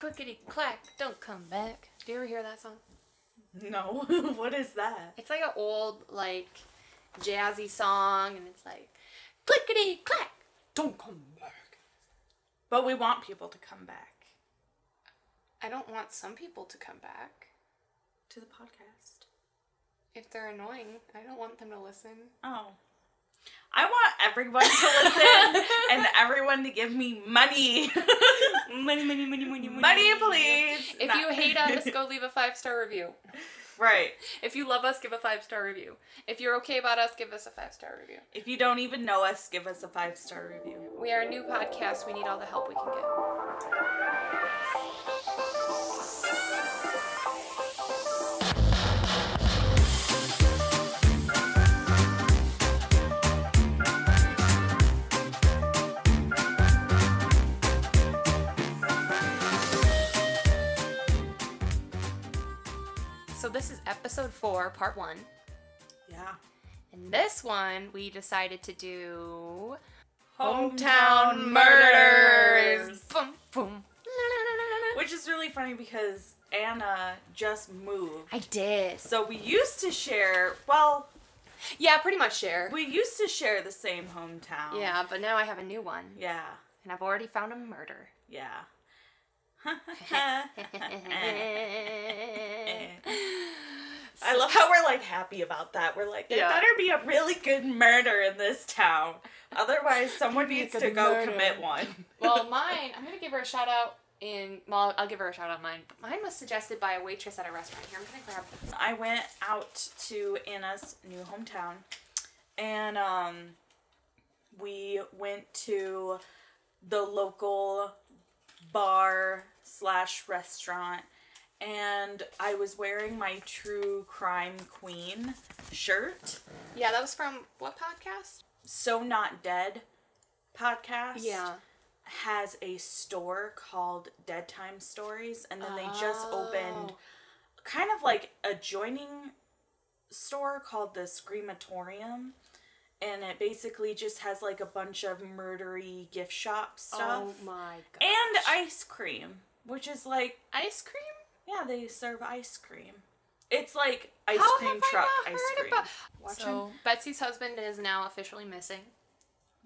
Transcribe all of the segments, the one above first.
Clickety clack, don't come back. Do you ever hear that song? No. what is that? It's like an old, like, jazzy song, and it's like, clickety clack, don't come back. But we want people to come back I don't want some people to come back. to the podcast. If they're annoying, I don't want them to listen. Oh. I want everyone to listen and everyone to give me money. Money, money, money, money, money, please. If you hate us, go leave a five star review. right. If you love us, give a five star review. If you're okay about us, give us a five star review. If you don't even know us, give us a five star review. We are a new podcast. We need all the help we can get. So this is episode four, part one. Yeah. And this one, we decided to do Hometown murders. Boom, boom. Which is really funny because Anna just moved. I did. So we used to share, well, Yeah, pretty much share. we used to share the same hometown. Yeah, but now I have a new one, Yeah. and I've already found a murder. Yeah. I love how we're like happy about that. We're like, there Yeah. better be a really good murder in this town. Otherwise, someone needs to go murder. commit one. well, mine, I'm gonna give her a shout out. In well, I'll give her a shout out. Mine, but mine was suggested by a waitress at a restaurant. Here, I'm gonna grab. I went out to Anna's new hometown and um we went to the local bar slash restaurant and I was wearing my True Crime Queen shirt. Yeah, that was from what podcast? So Not Dead podcast. Yeah. Has a store called Dead Time Stories, and then they just oh. opened Oh. kind of like a joining store called the Screamatorium. And it basically just has like a bunch of murdery gift shop stuff. Oh my god. and ice cream, which is like, ice cream. yeah, they serve ice cream. It's like ice How cream truck ice cream. about- So Betsy's husband is now officially missing.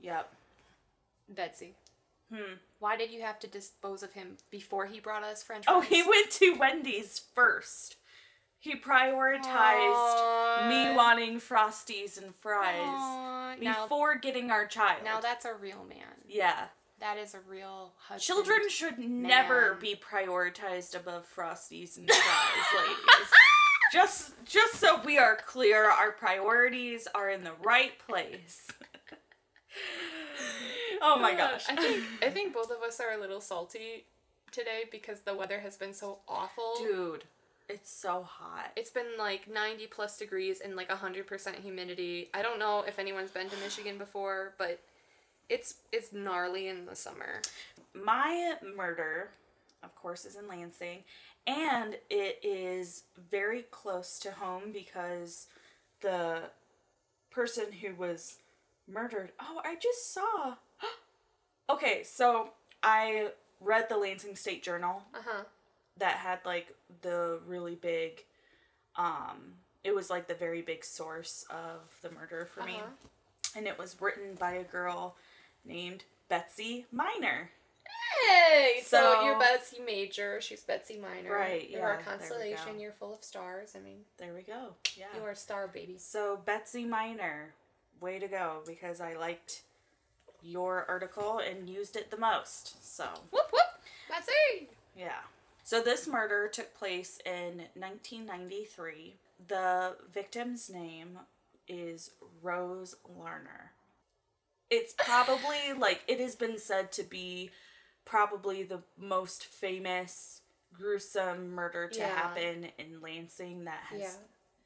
Yep. Betsy. Hmm. Why did you have to dispose of him before he brought us French Oh, he went to Wendy's first. He prioritized me wanting frosties and fries Aw, now, before getting our child. now that's a real man. yeah. That is a real husband. Children should never be prioritized above frosties and fries, ladies. Just just so we are clear, our priorities are in the right place. oh my uh, gosh. I think I think both of us are a little salty today because the weather has been so awful. Dude, it's so hot. It's been like 90 plus degrees and like 100% humidity. I don't know if anyone's been to Michigan before, but it's it's gnarly in the summer. My murder, of course, is in Lansing, and it is very close to home because the person who was murdered. Oh, I just saw. okay, so I read the Lansing State Journal Uh-huh. that had like the really big um it was like the very big source of the murder for me Uh-huh. and it was written by a girl named Betsy Minor. Hey, so, So- you're Betsy Major, she's Betsy Minor. Right, You're yeah, a constellation, you're full of stars. I mean, There we go. Yeah. you are a star baby. So Betsy Minor, way to go because I liked your article and used it the most. So, Whoop whoop. Betsy. yeah. So this murder took place in 1993. The victim's name is Rose Larner. It's probably like it has been said to be probably the most famous gruesome murder to Yeah. happen in Lansing that has Yeah.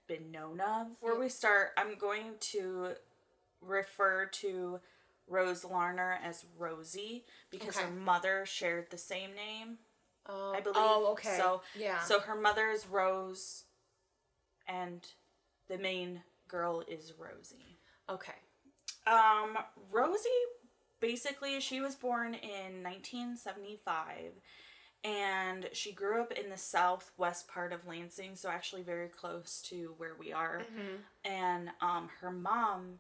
been known of. Before Yeah. we start, I'm going to refer to Rose Larner as Rosie because Okay. her mother shared the same name. Oh, I believe. Oh, okay. So yeah. So her mother is Rose, and the main girl is Rosie. okay. Um, Rosie, basically, she was born in 1975, and she grew up in the southwest part of Lansing, so actually very close to where we are. And um, her mom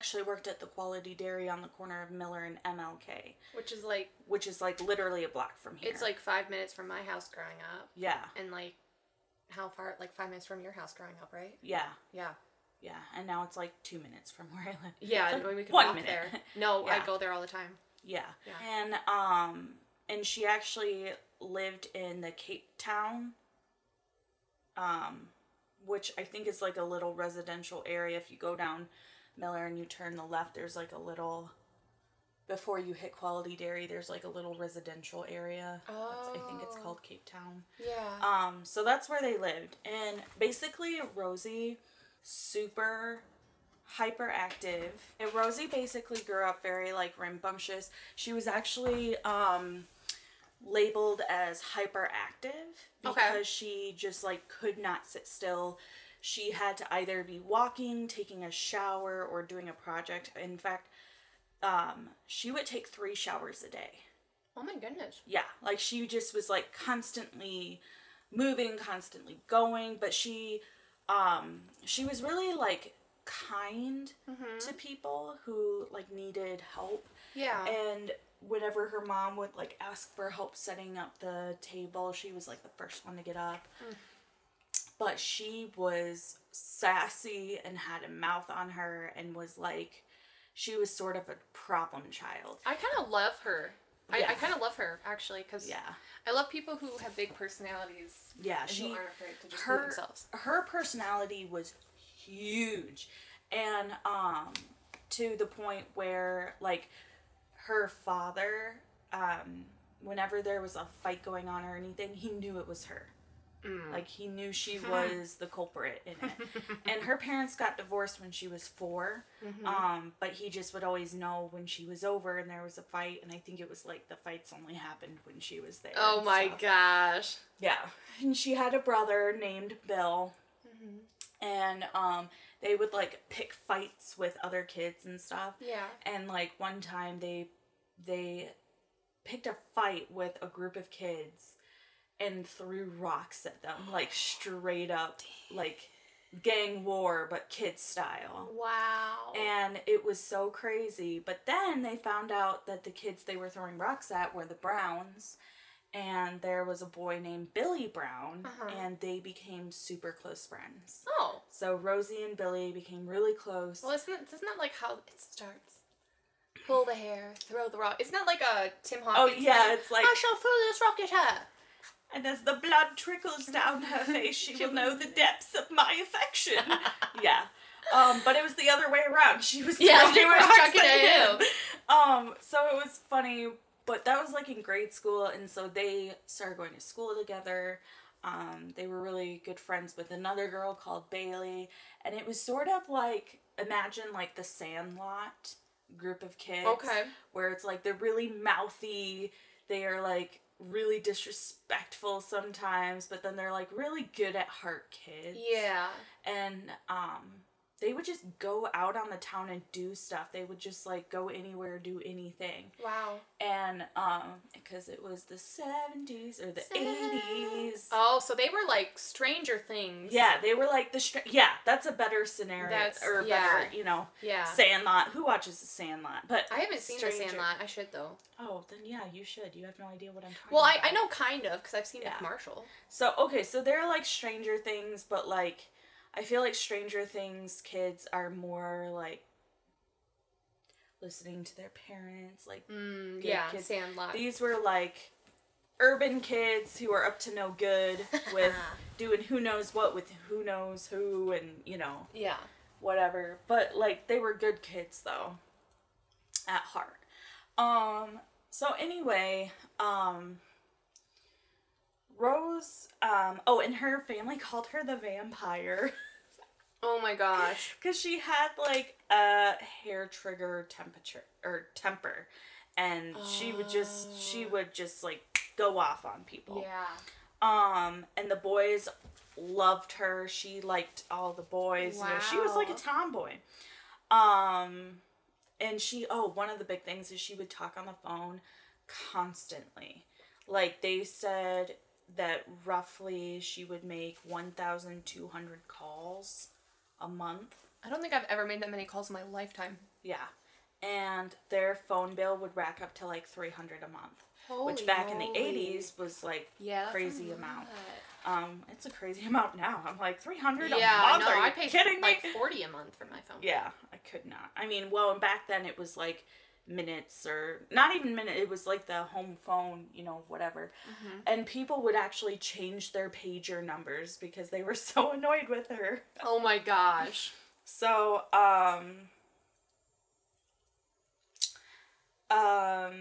actually worked at the Quality Dairy on the corner of Miller and MLK, Which is like which is like literally a block from here. it's like five minutes from my house growing up, yeah, and like how far? Like five minutes from your house growing up, right? yeah, Yeah. Yeah. And now it's like two minutes from where I live. Yeah, and we could one walk minute. there. No, Yeah. I go there all the time. Yeah. Yeah. And um and she actually lived in the Cape Town um which I think is like a little residential area if you go down Miller and you turn the left there's like a little before you hit Quality Dairy there's like a little residential area. That's, I think it's Oh. called Cape Town. Yeah. Um, so that's where they lived. And basically, Rosie, super hyperactive. And Rosie basically grew up very like rambunctious. She was actually um, labeled as hyperactive because Okay. she just like could not sit still. She had to either be walking, taking a shower, or doing a project. In fact, um, she would take three showers a day oh my goodness. yeah like she just was like constantly moving constantly going but she um she was really like kind to people who like needed help. Yeah. and whenever her mom would like ask for help setting up the table she was like the first one to get up. But she was sassy and had a mouth on her and was like she was sort of a problem child. I kind of love her. I, I kind of love her actually because yeah I love people who have big personalities. yeah she aren't afraid to just be her themselves. her personality was huge and um to the point where like her father um whenever there was a fight going on or anything he knew it was her like he knew she was the culprit in it and her parents got divorced when she was 4 um but he just would always know when she was over and there was a fight and i think it was like the fights only happened when she was there Oh my stuff. gosh. Yeah. And she had a brother named Bill. And um they would like pick fights with other kids and stuff. Yeah. And like one time they they picked a fight with a group of kids and threw rocks at them like straight up like gang war but kid style. Wow. And it was so crazy. But then they found out that the kids they were throwing rocks at were the Browns. And there was a boy named Billy Brown, Uh-huh. and they became super close friends. oh. So Rosie and Billy became really close. Well, isn't isn't that like how it starts? Pull the hair, throw the rock. Isn't that like a Tim Hawkins. oh, yeah, thing? it's like, I shall throw this rock at her. And as the blood trickles down her face, she will know the depths of my affection. yeah. Um, but it was the other way around. She was Yeah, were rocks chucking at at him. Um, so it was funny, but that was like in grade school, and so they started going to school together. Um, they were really good friends with another girl called Bailey, and it was sort of like imagine like the Sandlot group of kids. Okay. Where it's like they're really mouthy, they are like really disrespectful sometimes, but then they're like really good at heart kids Yeah. and um they would just go out on the town and do stuff they would just like go anywhere do anything Wow. and um because it was the 70s or the 80s Oh, so they were like Stranger Things. yeah they were like the str- yeah that's a better scenario That's- or yeah. better you know Yeah. sandlot who watches the sandlot but I haven't seen The Stranger- Sandlot. I should though. oh then yeah you should you have no idea what i'm talking Well, I, I know kind of because I've seen Yeah. the commercial. So okay, so they're like Stranger Things, but like I feel like Stranger Things kids are more like listening to their parents. Like Mm, yeah, kids. Sandlot. these were like urban kids who are up to no good with doing who knows what with who knows who and you know yeah. whatever. But like they were good kids though at heart. Um so anyway, um Rose um oh and her family called her the vampire Oh my gosh. cuz she had like a hair trigger temperature or temper and she would just she Oh. would just like go off on people. Yeah. Um, and the boys loved her. She liked all the boys. You know, she was like a tomboy. Um, and she, oh, one of the big things is she would talk on the phone constantly. Like they said that roughly she would make 1,200 calls a month. I don't think I've ever made that many calls in my lifetime. Yeah. And their phone bill would rack up to like 300 a month. Holy which back in the 80s was like Yeah, crazy amount. Um, it's a crazy amount now. I'm like 300 Yeah, a month. no, Are you I pay kidding like me? forty a month for my phone. Yeah, I could not. I mean, well, and back then it was like minutes or not even minute. It was like the home phone, you know, whatever. Mm-hmm. And people would actually change their pager numbers because they were so annoyed with her. Oh my gosh. So, um, um,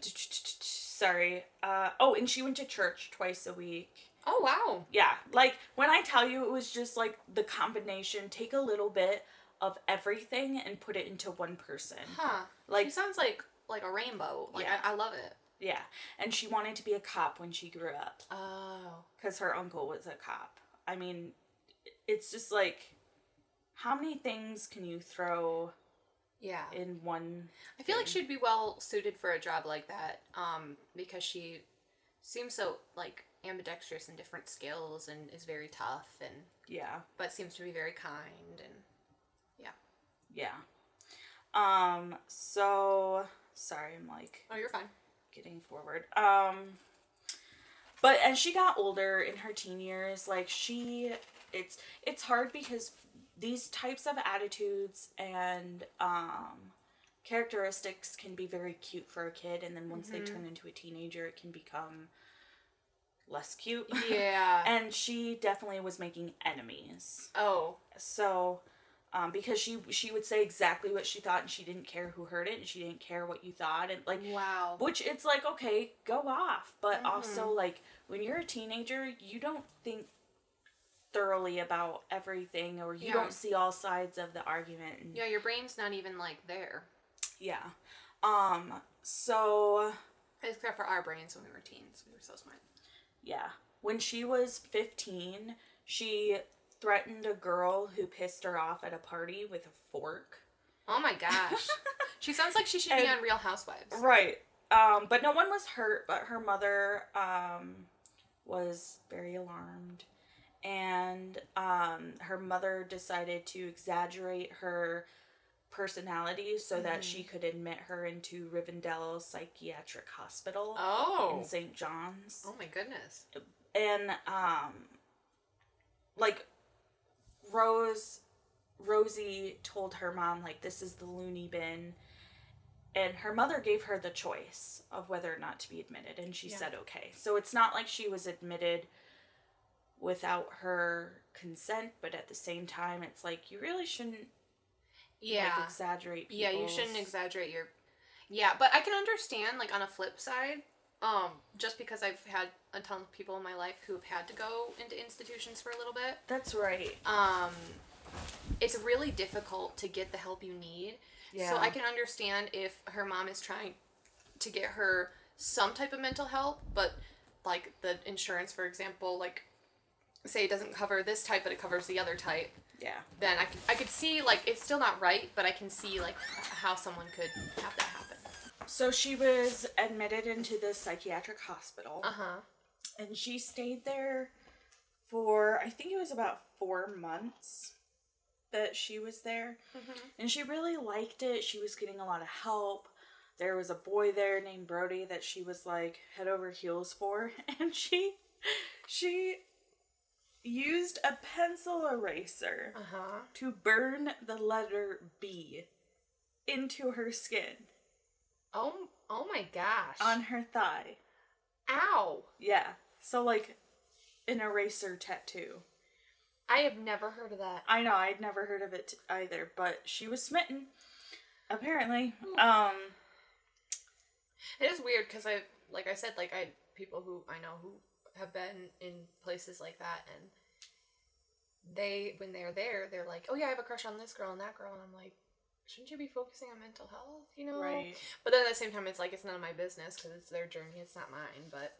sorry. Uh, oh, and she went to church twice a week. Oh wow. Yeah, like when I tell you it was just like the combination, take a little bit of everything and put it into one person. Huh. Like- she sounds like like a rainbow. Like Yeah. I, I love it. Yeah, and she wanted to be a cop when she grew up Oh. because her uncle was a cop. I mean, it's just like, how many things can you throw Yeah. in one? I feel like she'd be well suited for a job like that, um, because she seems so like ambidextrous in different skills and is very tough and Yeah, but seems to be very kind and yeah. Um. So sorry, I'm like oh you're fine. getting forward. Um but as she got older in her teen years, like she it's it's hard because these types of attitudes and um characteristics can be very cute for a kid and then once they turn into a teenager it can become less cute. Yeah. and she definitely was making enemies. oh. So, um, because she she would say exactly what she thought, and she didn't care who heard it, and she didn't care what you thought, and like, Wow. which it's like okay, go off, but also like when you're a teenager, you don't think thoroughly about everything, or you Yeah. don't see all sides of the argument. And, Yeah, your brain's not even like there. yeah. Um. So Except for our brains when we were teens. We were so smart. yeah, when she was fifteen, she threatened a girl who pissed her off at a party with a fork. Oh my gosh. she sounds like she should be on Real Housewives. Right. Um, but no one was hurt, but her mother um, was very alarmed. And um, her mother decided to exaggerate her personality so that she could admit her into Rivendell Psychiatric Hospital Oh. in St. John's. Oh my goodness. And, um, like, Rose, Rosie told her mom, like, this is the loony bin and her mother gave her the choice of whether or not to be admitted and she Yeah. said okay so it's not like she was admitted without her consent but at the same time it's like you really shouldn't Yeah. like exaggerate yeah, you shouldn't exaggerate your Yeah, but I can understand like on a flip side, um, just because I've had a ton of people in my life who've had to go into institutions for a little bit. that's right um, it's really difficult to get the help you need. Yeah. So I can understand if her mom is trying to get her some type of mental help, but like the insurance, for example, like say it doesn't cover this type, but it covers the other type. yeah Then I could I could see like it's still not right, but I can see like how someone could have that happen. So she was admitted into the psychiatric hospital Uh huh. and she stayed there for I think it was about four months that she was there, and she really liked it. She was getting a lot of help. There was a boy there named Brody that she was like head over heels for, and she she used a pencil eraser Uh huh. to burn the letter B into her skin Oh oh my gosh. on her thigh. Ow. Yeah. So like an eraser tattoo. I have never heard of that. I know, I'd never heard of it either, but she was smitten. Apparently. Um It is weird because I, like I said, like I people who I know who have been in places like that, and they when they're there, they're like, oh yeah, I have a crush on this girl and that girl, and I'm like, shouldn't you be focusing on mental health, you know? Right. But then at the same time, it's like it's none of my business because it's their journey, it's not mine. But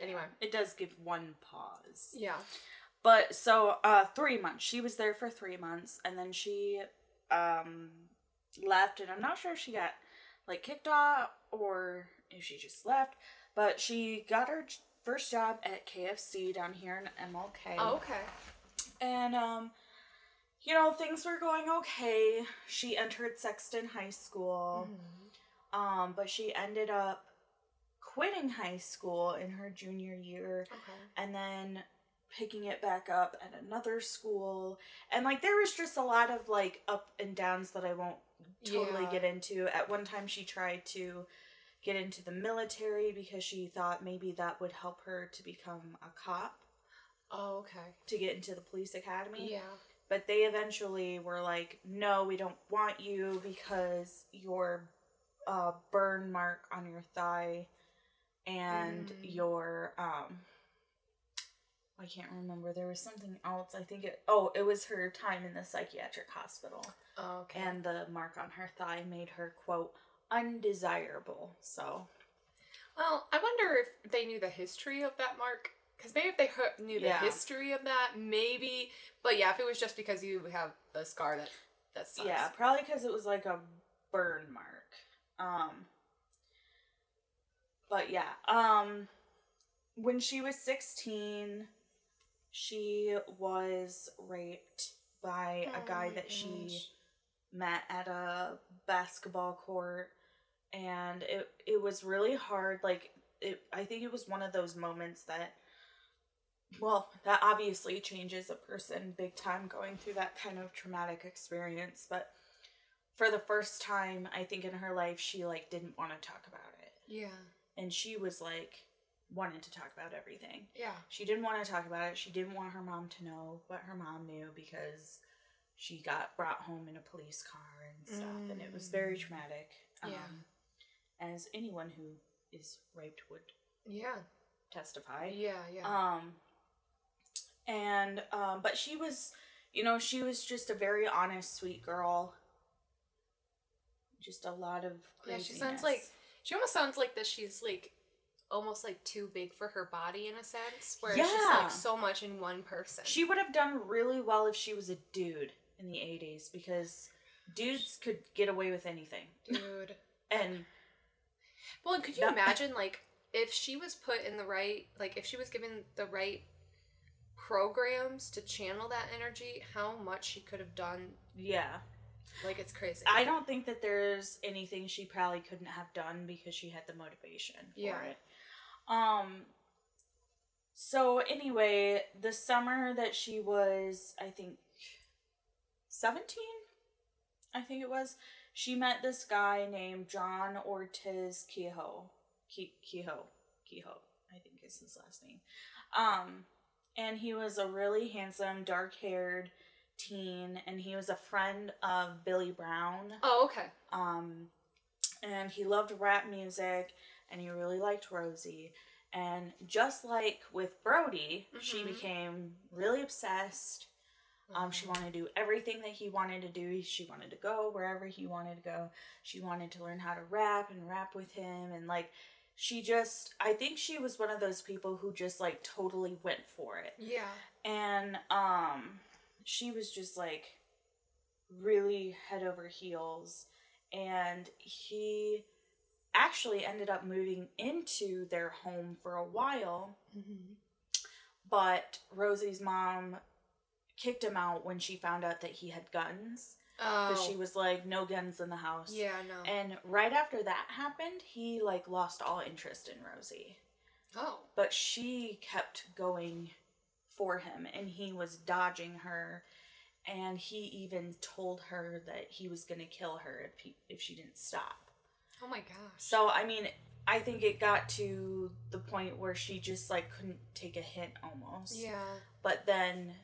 anyway, it does give one pause. yeah. But so uh 3 months. She was there for 3 months and then she um left and I'm not sure if she got like kicked off or if she just left. But she got her first job at KFC down here in MLK. Oh, okay. And um you know, things were going okay. She entered Sexton High School. Um, but she ended up quitting high school in her junior year Okay. and then picking it back up at another school. And like there was just a lot of like up and downs that I won't totally Yeah. get into. At one time she tried to get into the military because she thought maybe that would help her to become a cop Oh, okay. to get into the police academy. Yeah. But they eventually were like, no, we don't want you because your uh, burn mark on your thigh and Mm. your um I can't remember. There was something else. I think it oh, it was her time in the psychiatric hospital. Oh, okay. And the mark on her thigh made her quote undesirable. So well, I wonder if they knew the history of that mark. Because maybe if they he- knew the Yeah. history of that, maybe. But yeah, if it was just because you have a scar, that that sucks. Yeah, probably because it was like a burn mark. Um, but yeah, um, when she was 16, she was raped by Oh a guy my that she met at a basketball court. And it, it was really hard. Like, it, I think it was one of those moments that well, that obviously changes a person big time going through that kind of traumatic experience, but for the first time I think in her life she like didn't want to talk about it. Yeah. And she was like wanted to talk about everything. Yeah. She didn't want to talk about it. She didn't want her mom to know, but her mom knew because she got brought home in a police car and stuff and it was very traumatic. Um, Yeah. as anyone who is raped would Yeah. testify. Yeah. Yeah. Um and um but she was you know, she was just a very honest, sweet girl. Just a lot of Yeah, she sounds like she almost sounds like that she's like almost like too big for her body in a sense. Where it's just like so much in one person. she would have done really well if she was a dude in the 80s because dudes could get away with anything. dude. And Well, and could you That- imagine like if she was put in the right like if she was given the right programs to channel that energy, how much she could have done yeah, like it's crazy. I don't think that there's anything she probably couldn't have done because she had the motivation for Yeah. it. Um so anyway, the summer that she was I think 17 I think it was she met this guy named John Ortiz Kehoe. Ke- Kehoe. Kehoe, I think is his last name. Um and he was a really handsome dark-haired teen and he was a friend of Billy Brown. oh, okay. Um, and he loved rap music and he really liked Rosie. And just like with Brody, she Mhm. became really obsessed. Um, she Mhm. wanted to do everything that he wanted to do. She wanted to go wherever he wanted to go. She wanted to learn how to rap and rap with him. And like, she just, I think she was one of those people who just like totally went for it Yeah. and um she was just like really head over heels and he actually ended up moving into their home for a while Mm-hmm. but Rosie's mom kicked him out when she found out that he had guns Oh. because she was like no guns in the house yeah, no. and right after that happened he like lost all interest in Rosie oh. but she kept going for him and he was dodging her and he even told her that he was going to kill her if, he, if she didn't stop Oh my gosh. so i mean i think it got to the point where she just like couldn't take a hint almost yeah. but then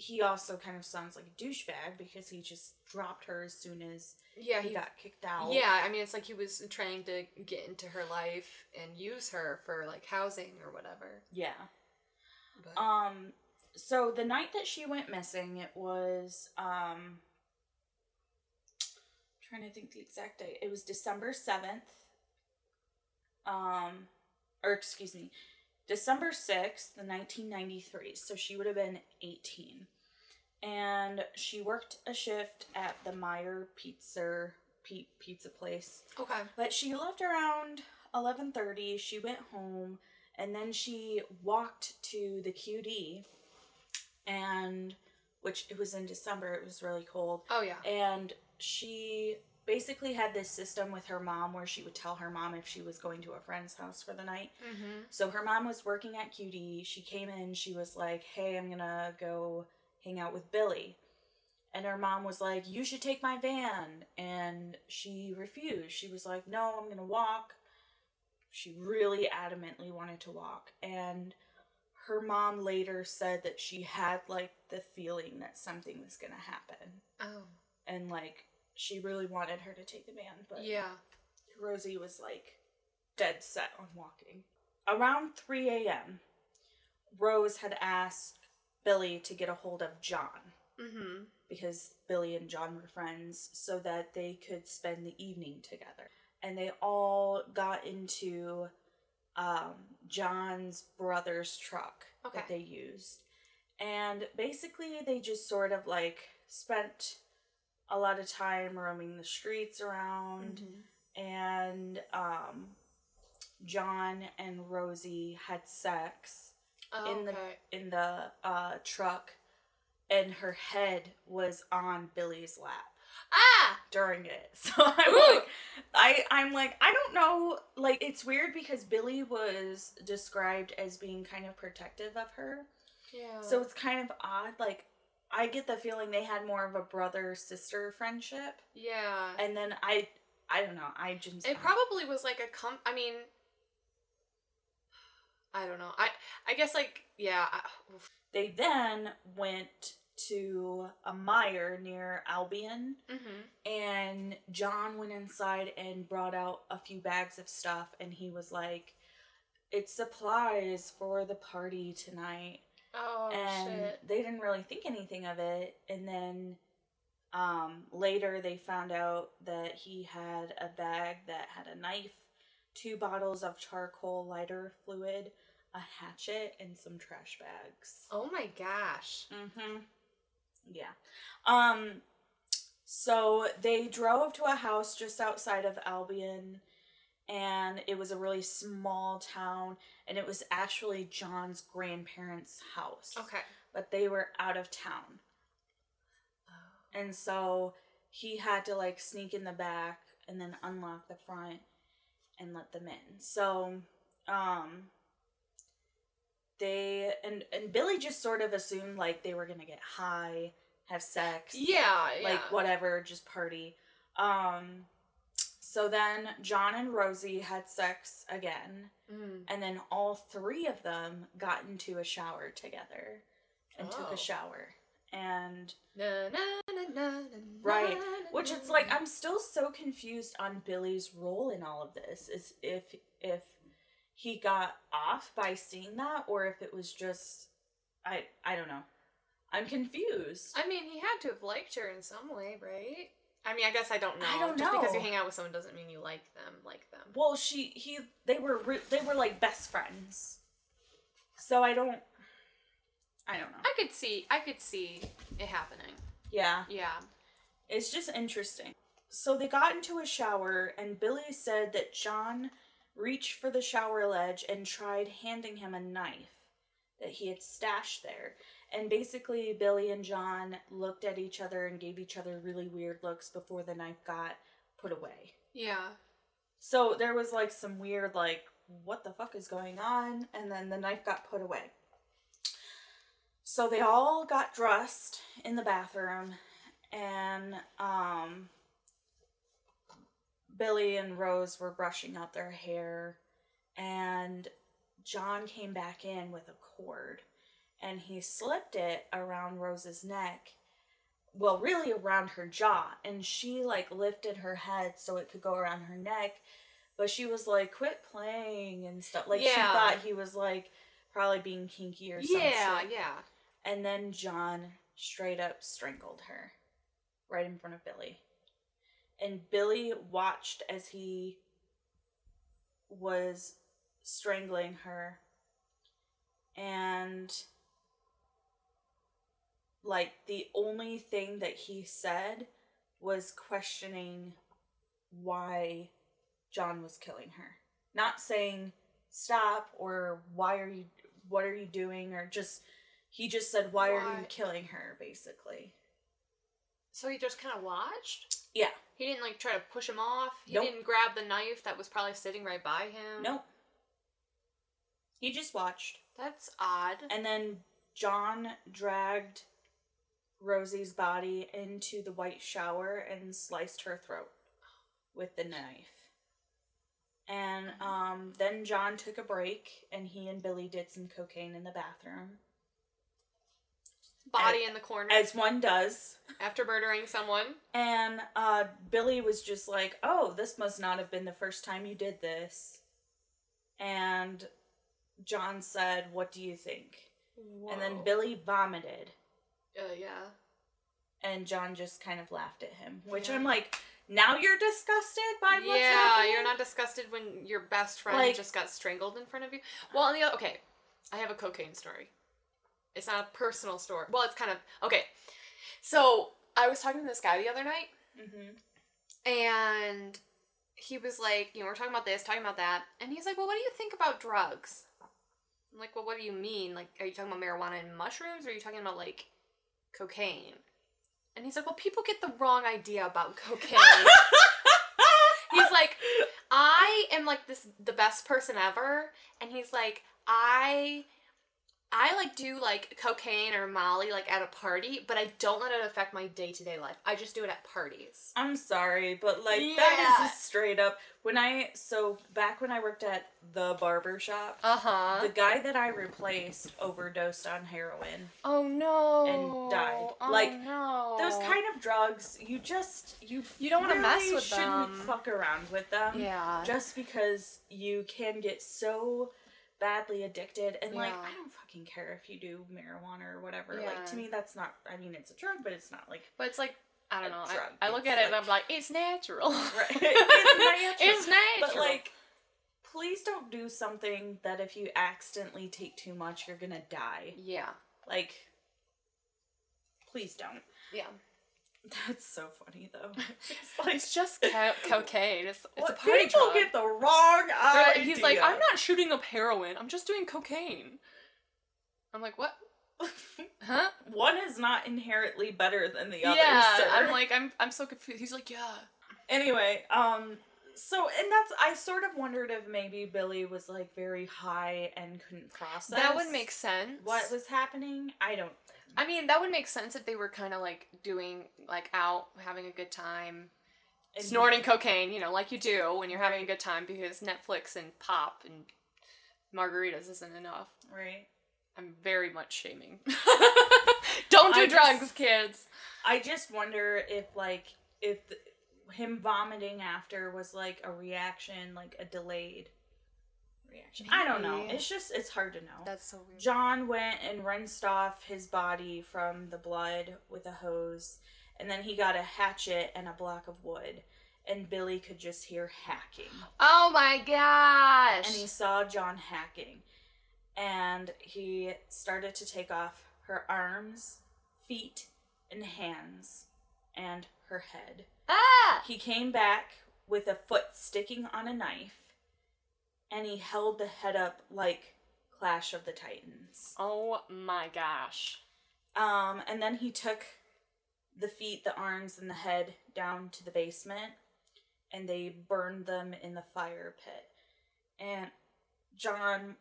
he also kind of sounds like a douchebag because he just dropped her as soon as Yeah, he he got kicked out Yeah, I mean it's like he was trying to get into her life and use her for like housing or whatever. yeah But Um, so the night that she went missing, it was um trying to think the exact date. It was December seventh. Um, or excuse me, December sixth, the nineteen ninety three. So she would have been eighteen, and she worked a shift at the Meyer Pizza Pizza place. okay. But she left around 11:30 she went home and then she walked to the QD and which it was in December, it was really cold. Oh yeah. And she basically had this system with her mom where she would tell her mom if she was going to a friend's house for the night. Mm-hmm. So her mom was working at QD. She came in, she was like, Hey, I'm gonna go hang out with Billy. And her mom was like, You should take my van. And she refused. She was like, No, I'm gonna walk. She really adamantly wanted to walk. And her mom later said that she had like the feeling that something was gonna happen. Oh. And like, she really wanted her to take the van, but Yeah. Rosie was like dead set on walking. Around 3 a.m., Rose had asked Billy to get a hold of John Mm-hmm. because Billy and John were friends so that they could spend the evening together. And they all got into um, John's brother's truck Okay. that they used. And basically, they just sort of like spent a lot of time roaming the streets around Mm-hmm. and um, John and Rosie had sex Oh, in the okay. in the uh, truck, and her head was on Billy's lap Ah. during it. So I'm Ooh. like, I I'm like I don't know. Like it's weird because Billy was described as being kind of protective of her, Yeah. so it's kind of odd. Like I get the feeling they had more of a brother sister friendship, yeah. and then I I don't know. I just It probably was like a com. I mean, I don't know. I I guess like yeah. I. They then went to a Meijer near Albion, Mhm. and John went inside and brought out a few bags of stuff, and he was like, "It's supplies for the party tonight." Oh and shit. they didn't really think anything of it, and then. Um, later, they found out that he had a bag that had a knife, two bottles of charcoal lighter fluid, a hatchet, and some trash bags. Oh my gosh. Mm-hmm. Yeah. Um so they drove to a house just outside of Albion and it was a really small town and it was actually John's grandparents' house. Okay. But they were out of town. And so he had to like sneak in the back and then unlock the front and let them in. So um they and and Billy just sort of assumed like they were gonna get high, have sex, Yeah. Yeah. like whatever, just party. Um so then John and Rosie had sex again, Mm. and then all three of them got into a shower together and took Oh. a shower. And na, na, na, Right. which it's like. I'm still so confused on Billy's role in all of this. Is if if he got off by seeing that or if it was just I I don't know. I'm confused. I mean, he had to have liked her in some way, right? I mean, I guess I don't know. I don't Just because you hang out with someone doesn't mean you like them. Like them. Well, she he they were re- they were like best friends. So I don't I don't know. I could see. I could see it happening. Yeah. Yeah. It's just interesting. So they got into a shower, and Billy said that John reached for the shower ledge and tried handing him a knife that he had stashed there. And basically, Billy and John looked at each other and gave each other really weird looks before the knife got put away. Yeah. So there was like some weird, like, what the fuck is going on? And then the knife got put away. So they all got dressed in the bathroom, and um, Billy and Rose were brushing out their hair, and John came back in with a cord, and he slipped it around Rose's neck. Well, really around her jaw, and she like lifted her head so it could go around her neck, but she was like, "Quit playing" and stuff. Like she thought he was like probably being kinky or something. Yeah. Yeah. And then John straight up strangled her right in front of Billy. And Billy watched as he was strangling her. And like the only thing that he said was questioning why John was killing her. not saying stop or why are you what are you doing or just he just said why, are you killing her basically. So he just kind of watched. Yeah. He didn't like try to push him off. He Nope. didn't grab the knife that was probably sitting right by him. Nope. He just watched. That's odd. And then John dragged Rosie's body into the white shower and sliced her throat with the knife. And um, then John took a break and he and Billy did some cocaine in the bathroom. Body in the corner As one does. after murdering someone. And uh, Billy was just like, oh, this must not have been the first time you did this. And John said, what do you think? And then Billy vomited. Uh, yeah. and John just kind of laughed at him, which Yeah. I'm like, now you're disgusted by what's yeah, happening. you're not disgusted when your best friend Like- just got strangled in front of you. Well, on the other, okay, I have a cocaine story. It's not a personal story. Well, it's kind of okay. So I was talking to this guy the other night, hmm and he was like, you know, we're talking about this, talking about that, and he's like, well, what do you think about drugs? I'm like, well, what do you mean? Like, are you talking about marijuana and mushrooms, or are you talking about like cocaine? And he's like, well, people get the wrong idea about cocaine. he's like, I am like this the best person ever, and he's like, I. I like do like cocaine or Molly like at a party, but I don't let it affect my day to day life. I just do it at parties. I'm sorry, but like that Yeah. is just straight up. When I so back when I worked at the barber shop, Uh huh. the guy that I replaced overdosed on heroin. Oh no. and died. Oh, Like, no. Those kind of drugs, you just you You don't wanna mess with shouldn't them. fuck around with them. Yeah. just because you can get so badly addicted and like I don't fucking care if you do marijuana or whatever. Yeah. Like to me that's not I mean it's a drug but it's not like but it's like I don't know. drug. I, I look It's at it and I'm like, it's natural. Right. It's natural. It's natural. but like please don't do something that if you accidentally take too much you're gonna die. yeah. Like please don't. Yeah. That's so funny though. It's like It's just co- cocaine. It's, it's a party people drug. get the wrong idea. He's like, I'm not shooting up heroin. I'm just doing cocaine. I'm like, what? Huh? One is not inherently better than the other. yeah. sir. I'm like, I'm I'm so confused. He's like, yeah. Anyway, um, so and that's I sort of wondered if maybe Billy was like very high and couldn't process. That would make sense. what was happening. I don't. I mean, that would make sense if they were kind of like doing like out having a good time, and- snorting cocaine, you know, like you do when you're having a good time because Netflix and pop and margaritas isn't enough. Right. I'm very much shaming. Don't do I drugs, just- kids. I just wonder if like if th- him vomiting after was like a reaction, like a delayed reaction. I don't know. It's just it's hard to know. That's so weird. John went and rinsed off his body from the blood with a hose, and then he got a hatchet and a block of wood, and Billy could just hear hacking. Oh my gosh. And he saw John hacking, and he started to take off her arms, feet, and hands, and her head. ah! He came back with a foot sticking on a knife, and he held the head up like Clash of the Titans. Oh my gosh. Um, and then he took the feet, the arms, and the head down to the basement, and they burned them in the fire pit. And John,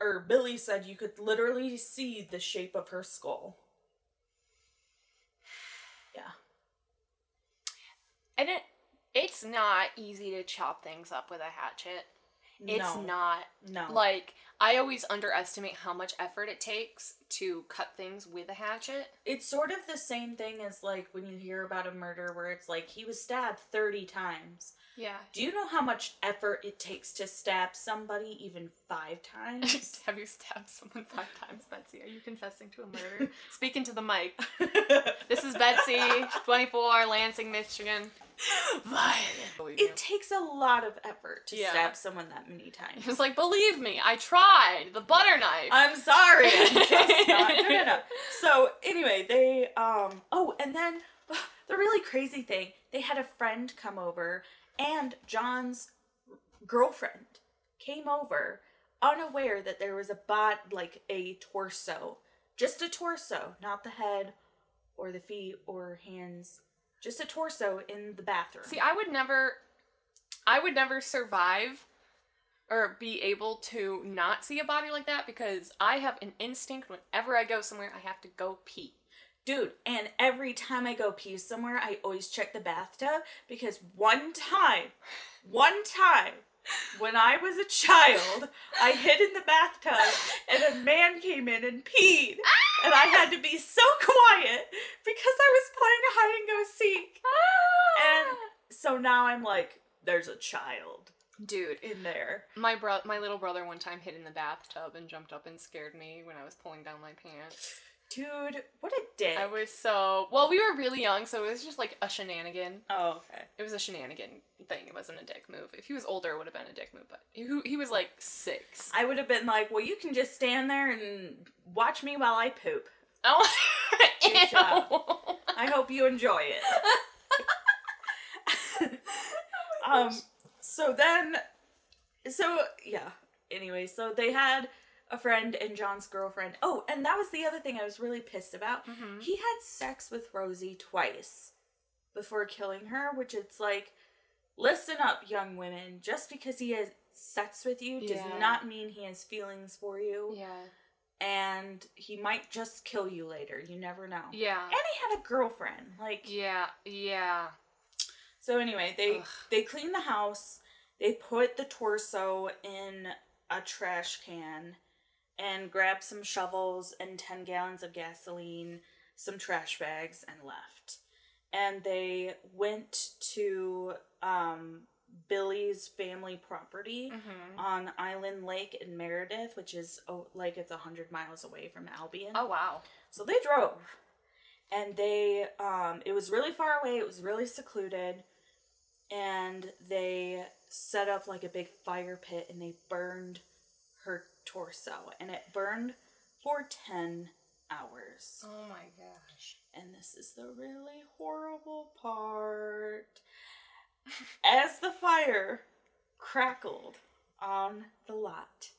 or Billy said you could literally see the shape of her skull. Yeah. And it it's not easy to chop things up with a hatchet. It's no, not. No. Like I always underestimate how much effort it takes to cut things with a hatchet. it's sort of the same thing as like when you hear about a murder where it's like he was stabbed 30 times. Yeah. Do you know how much effort it takes to stab somebody even five times? Have you stabbed someone five times, Betsy? Are you confessing to a murder? Speaking to the mic. This is Betsy, 24, Lansing, Michigan. Violent. it takes a lot of effort to Yeah. stab someone that many times. He was like, believe me, I tried. The butter knife. I'm sorry, I'm just not good enough. So anyway, they um oh, and then the really crazy thing, they had a friend come over, and John's girlfriend came over unaware that there was a bot like a torso. Just a torso, not the head or the feet or hands. Just a torso in the bathroom. See, I would never I would never survive or be able to not see a body like that because I have an instinct whenever I go somewhere I have to go pee. Dude, and every time I go pee somewhere, I always check the bathtub because one time, one time, when I was a child, I hid in the bathtub and a man came in and peed. And I had to be so quiet because I was playing hide and go seek. And so now I'm like, there's a child Dude, in there. my bro my little brother one time hid in the bathtub and jumped up and scared me when I was pulling down my pants. Dude, what a dick. I was so well, we were really young, so it was just like a shenanigan. oh, okay. It was a shenanigan thing. It wasn't a dick move. If he was older, it would have been a dick move. But he, he was like six. I would have been like, well, you can just stand there and watch me while I poop. Oh, Good job. Ew. I hope you enjoy it. um so then so yeah. Anyway, so they had a friend and John's girlfriend. Oh, and that was the other thing I was really pissed about. Mhm. He had sex with Rosie twice before killing her, which it's like listen up young women, just because he has sex with you does Yeah. not mean he has feelings for you Yeah. and he might just kill you later. You never know. Yeah. And he had a girlfriend. Like Yeah. Yeah. so anyway, they Ugh. they clean the house. They put the torso in a trash can and grabbed some shovels and 10 gallons of gasoline, some trash bags and left. And they went to um Billy's family property hmm on Island Lake in Meredith, which is oh, like it's 100 miles away from Albion. Oh wow. So they drove. And they um it was really far away, it was really secluded. And they set up like a big fire pit and they burned her torso and it burned for 10 hours. Oh my gosh. And this is the really horrible part. As the fire crackled on the lot,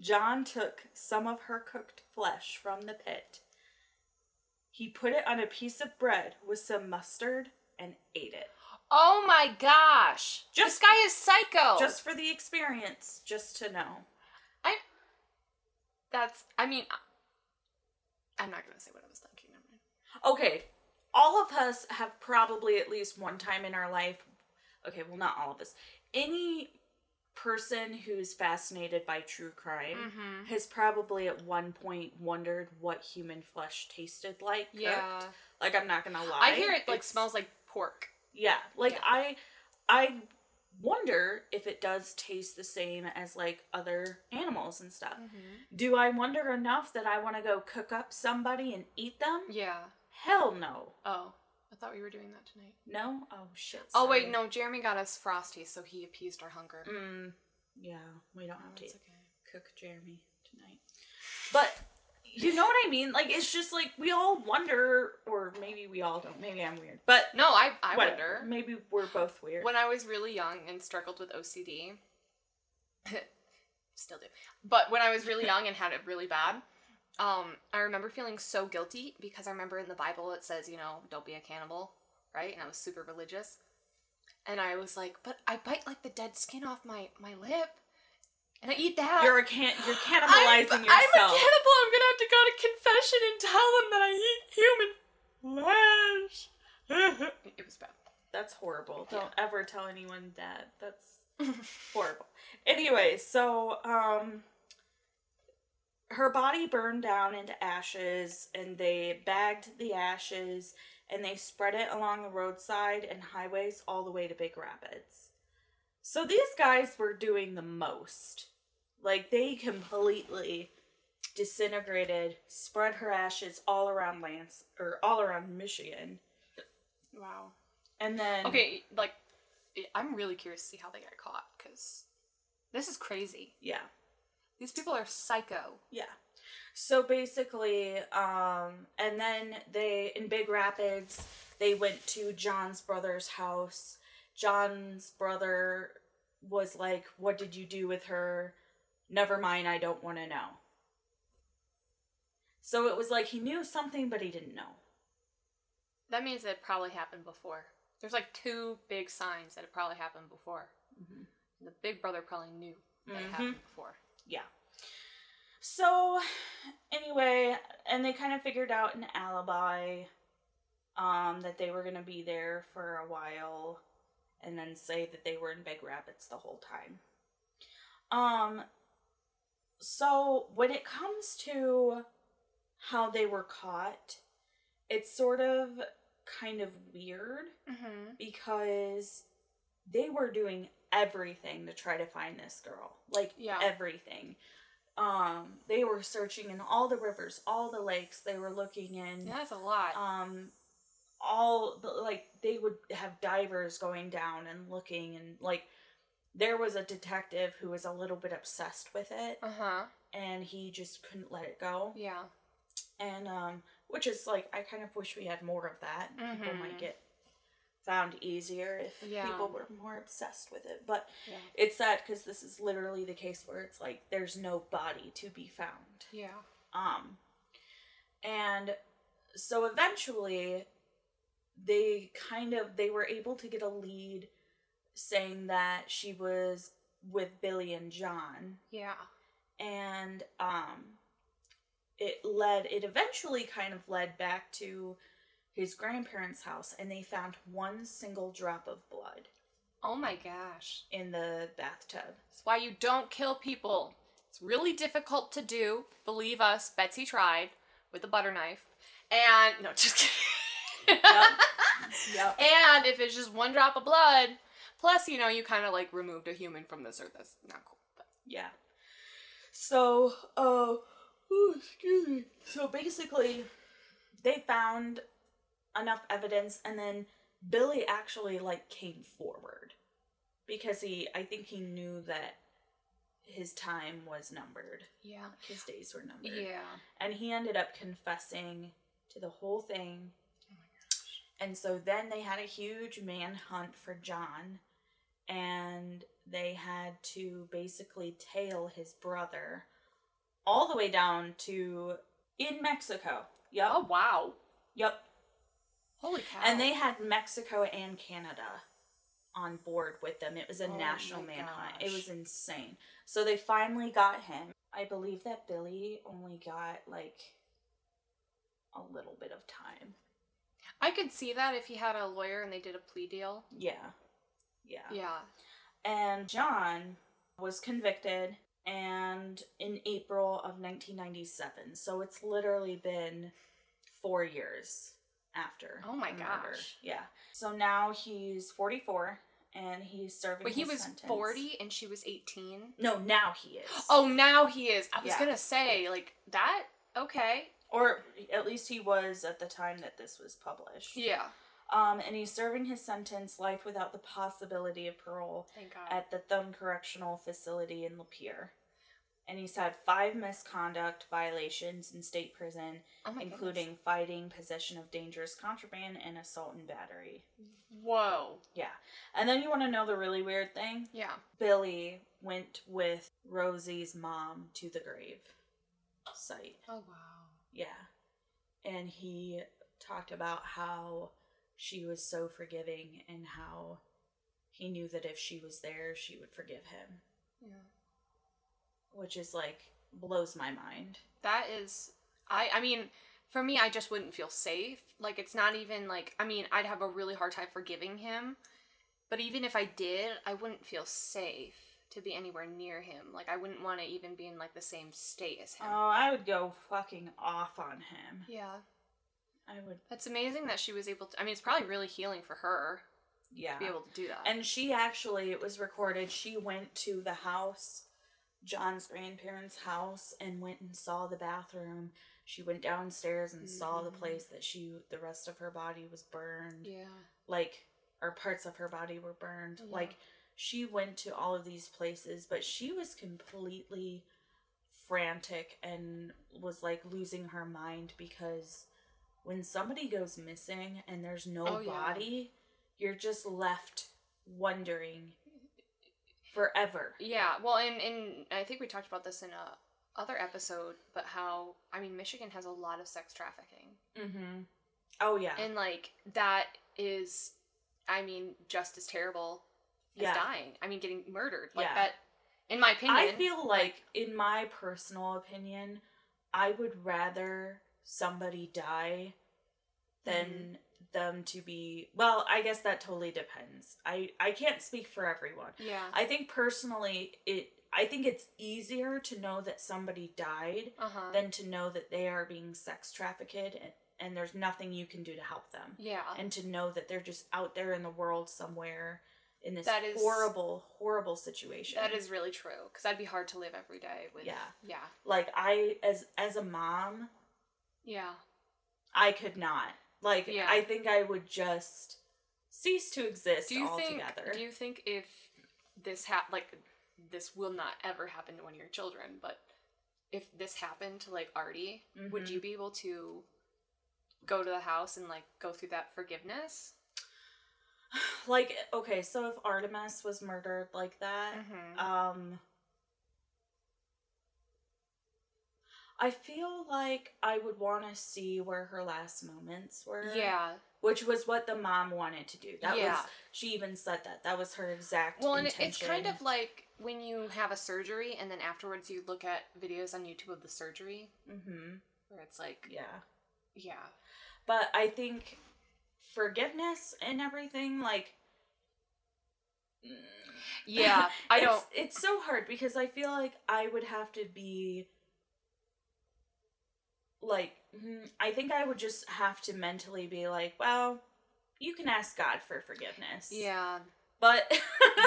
John took some of her cooked flesh from the pit. He put it on a piece of bread with some mustard and ate it. Oh my gosh. Just- this guy is psycho. Just for the experience, just to know. That's. I mean, I'm not gonna say what I was thinking. Okay, all of us have probably at least one time in our life, okay, well, not all of us, any person who's fascinated by true crime Mm-hmm. has probably at one point wondered what human flesh tasted like. cooked. Yeah. Like, I'm not gonna lie. I hear it like it's- smells like pork. Yeah, like Yeah. I, I wonder if it does taste the same as like other animals and stuff. Mm-hmm. Do I wonder enough that I want to go cook up somebody and eat them? Yeah. Hell no. Oh, I thought we were doing that tonight. No? Oh shit. Oh wait, no. Jeremy got us frosty, so he appeased our hunger. Mm, yeah, we don't Oh, have to okay. cook Jeremy tonight. But you know what I mean? Like it's just like we all wonder, or maybe we all don't. Maybe I'm weird, but No, I I whatever. wonder. Maybe we're both weird. When I was really young and struggled with OCD, still do. But when I was really young and had it really bad, um, I remember feeling so guilty because I remember in the Bible it says, you know, don't be a cannibal, right? And I was super religious. And I was like, but I bite like the dead skin off my my lip, and I eat that. You're a can you're I'm, cannibalizing I'm a yourself. cannibal. I'm gonna have to go to confession and tell them that I eat human flesh. it was bad. That's horrible. Yeah. Don't ever tell anyone that. That's horrible. Anyway, so um her body burned down into ashes and they bagged the ashes and they spread it along the roadside and highways all the way to Big Rapids. So these guys were doing the most. Like they completely disintegrated, spread her ashes all around Lance or all around Michigan. Wow. And then Okay, like, I'm really curious to see how they got caught because this is crazy. yeah. These people are psycho. Yeah. So basically, um, and then they in Big Rapids, they went to John's brother's house. John's brother was like, What did you do with her? Never mind, I don't want to know. So it was like he knew something, but he didn't know. That means it probably happened before. There's like two big signs that it probably happened before. Mhm. The big brother probably knew that it Mhm. happened before. Yeah. So, anyway, and they kind of figured out an alibi um, that they were going to be there for a while and then say that they were in Big Rapids the whole time. Um, so, when it comes to how they were caught, it's sort of kind of weird Mm-hmm. because they were doing everything to try to find this girl. Like Yeah. everything. Um they were searching in all the rivers, all the lakes. They were looking in Yeah, that's a lot. um all the like they would have divers going down and looking and like there was a detective who was a little bit obsessed with it Uh huh. and he just couldn't let it go Yeah. and um which is like i kind of wish we had more of that people might Mhm. get found easier if Yeah. people were more obsessed with it but Yeah. it's sad because this is literally the case where it's like there's no body to be found Yeah. um and so eventually they kind of they were able to get a lead saying that she was with billy and john Yeah. and um it led it eventually kind of led back to his grandparents house and they found one single drop of blood Oh my gosh. in the bathtub That's why you don't kill people. It's really difficult to do. Believe us, Betsy tried with a butter knife. And no, just kidding. yep And if it's just one drop of blood, plus you know you kind of like removed a human from this earth. That's not cool. But yeah so uh oh, excuse me so basically they found enough evidence and then billy actually like came forward because he i think he knew that his time was numbered yeah, his days were numbered yeah. and he ended up confessing to the whole thing. Oh my gosh. and so then they had a huge manhunt for John, and they had to basically tail his brother all the way down to in Mexico. Yep. Oh wow. Yep. Holy cow. And they had Mexico and Canada on board with them. It was a Oh national manhunt. It was insane. So they finally got him. I believe that Billy only got like a little bit of time. I could see that if he had a lawyer and they did a plea deal. Yeah. Yeah. Yeah. And John was convicted and in April of 1997. So it's literally been 4 years after. Oh my the murder. gosh. Yeah. So now he's 44 and he's serving But he was sentence. 40 and she was 18. No, now he is. Oh, now he is. I was Yeah. gonna say like that. Okay. Or at least he was at the time that this was published. Yeah. Um, and he's serving his sentence life without the possibility of parole at the Thumb Correctional Facility in Lapeer. And he's had five misconduct violations in state prison, oh including fighting, possession of dangerous contraband, and assault and battery. Whoa. Yeah. And then you want to know the really weird thing? Yeah. Billy went with Rosie's mom to the grave site. Oh wow. Yeah. And he talked about how she was so forgiving and how he knew that if she was there, she would forgive him, Yeah. which is like blows my mind. That is I I mean, for me I just wouldn't feel safe. Like it's not even like I mean, I'd have a really hard time forgiving him. But even if I did, I wouldn't feel safe to be anywhere near him. Like I wouldn't want to even be in like the same state as him. Oh, I would go fucking off on him. yeah. I would, That's amazing that she was able to I mean, it's probably really healing for her yeah. to be able to do that. And she actually, it was recorded, she went to the house, John's grandparents' house, and went and saw the bathroom. She went downstairs and saw the Mhm. place that she, the rest of her body was burned. yeah. like or parts of her body were burned Yeah. like she went to all of these places but she was completely frantic and was like losing her mind because when somebody goes missing and there's no Oh, yeah. body you're just left wondering forever. Yeah, well, and and I think we talked about this in a other episode, but how I mean, Michigan has a lot of sex trafficking, Mm-hmm. Oh yeah. and like that is, I mean, just as terrible as Yeah. dying. I mean, getting murdered like Yeah. that. In my opinion, I feel like, in my personal opinion, I would rather somebody die than Mm-hmm. them to be. Well, I guess that totally depends. I I can't speak for everyone. yeah, I think personally, it. I think it's easier to know that somebody died uh huh, than to know that they are being sex trafficked and, and there's nothing you can do to help them. yeah, And to know that they're just out there in the world somewhere in this That is- horrible, horrible situation. that is really true. Because that'd be hard to live every day with. Yeah. yeah, like I as as a mom, yeah. I could not. Like Yeah. I think I would just cease to exist Do you think? altogether. Do you think if this hap like this will not ever happen to one of your children, but if this happened to like Artie, would Mhm. you be able to go to the house and like go through that forgiveness? like okay, so if Artemis was murdered like that, Mm-hmm. um I feel like I would want to see where her last moments were. yeah. Which was what the mom wanted to do. That Yeah. was she even said that. That was her exact Well, and it's kind of like when you have a surgery and then afterwards you look at videos on YouTube of the surgery hmm where it's like, Yeah. yeah, But I think forgiveness and everything, like. mm, yeah. I don't. It's so hard because I feel like I would have to be. Like, mm, I think I would just have to mentally be like, well, you can ask God for forgiveness. Yeah. But.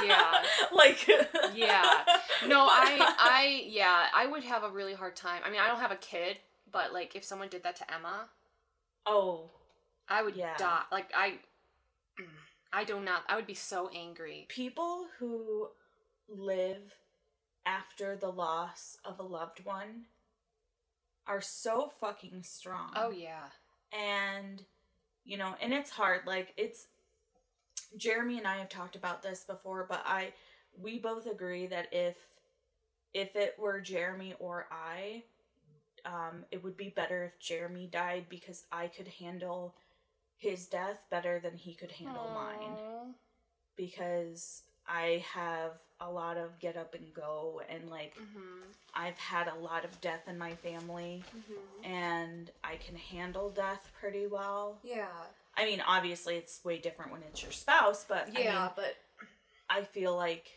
Yeah. like. Yeah. No, I, I, yeah, I would have a really hard time. I mean, I don't have a kid, but like if someone did that to Emma, Oh, I would Yeah. die. Like I, I do not. I would be so angry. people who live after the loss of a loved one are so fucking strong. Oh yeah. And you know, and it's hard like it's Jeremy and I have talked about this before, but I we both agree that if if it were Jeremy or I, um, it would be better if Jeremy died because I could handle his death better than he could handle mine because I have a lot of get up and go and like Mhm. I've had a lot of death in my family Mhm. and I can handle death pretty well. Yeah. I mean, obviously it's way different when it's your spouse, but I, Yeah, mean, but I feel like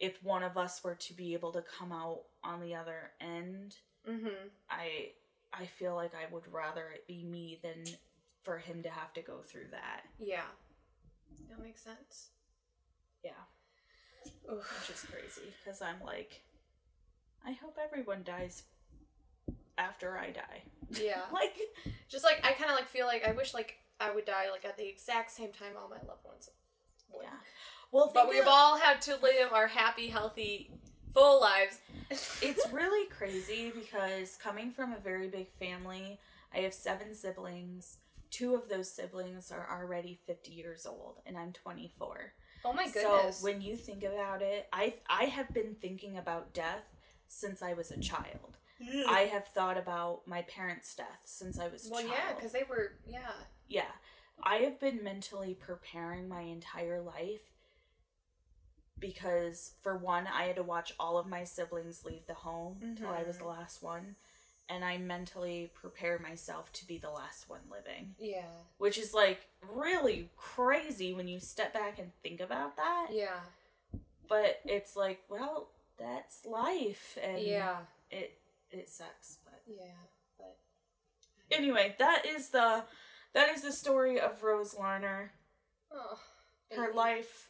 if one of us were to be able to come out on the other end, mhm. I I feel like I would rather it be me than for him to have to go through that. Yeah. That makes sense. Yeah. Oof. which is crazy because I'm like, I hope everyone dies after I die. Yeah. Like, Just like I kind of like feel like I wish like I would die like at the exact same time all my loved ones. would. yeah. Well, But we've of- all had to live our happy, healthy, full lives. It's really crazy because coming from a very big family, I have seven siblings. Two of those siblings are already 50 years old, and I'm 24. Oh my So when you think about it, I I have been thinking about death since I was a child. I have thought about my parents' death since I was a well, child. yeah, because they were yeah. Yeah. I have been mentally preparing my entire life because, for one, I had to watch all of my siblings leave the home until I was the mm-hmm. last one. And I mentally prepare myself to be the last one living. Yeah. Which is like really crazy when you step back and think about that. Yeah. But it's like, well, that's life. And Yeah. it, it sucks. But Yeah. But anyway, that is the. That is the story of Rose Larner. oh, her life,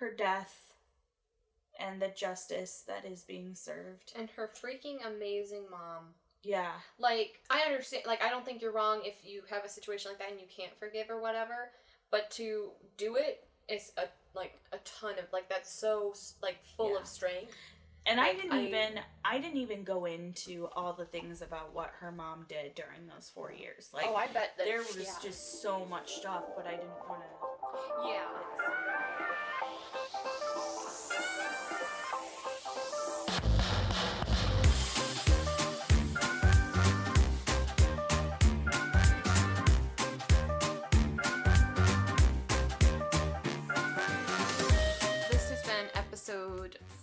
her death, and the justice that is being served. and her freaking amazing mom. Yeah. Like I understand. Like I don't think you're wrong if you have a situation like that and you can't forgive or whatever. But to do it is a like a ton of like that's so like full Yeah. of strength. And I didn't I- even I didn't even go into all the things about what her mom did during those 4 years. Like oh, I bet that there was yeah. just so much stuff, but I didn't want to yeah.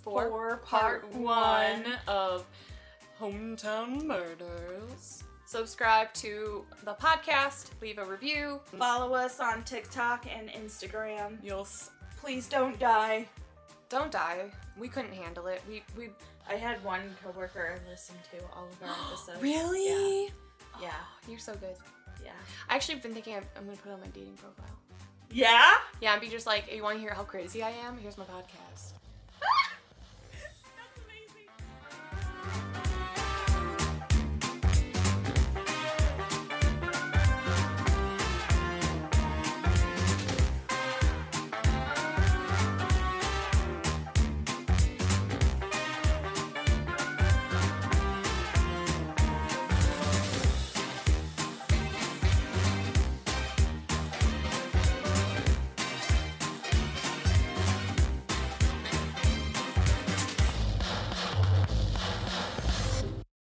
4, part part one 1. of Hometown Murders. Subscribe to the podcast, leave a review. Follow us on TikTok and Instagram. Yes. Please don't die. Don't die. We couldn't handle it. We we I had one coworker listen to all of our episodes. really. Oh, yeah. You're so good. Yeah. I actually been thinking I'm, I'm gonna put it on my dating profile. Yeah? Yeah, and be just like, you want to hear how crazy I am? Here's my podcast.